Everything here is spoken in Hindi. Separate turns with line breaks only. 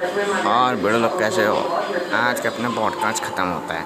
और बड़े लोग कैसे हो? आज का अपना पॉडकास्ट ख़त्म होता है।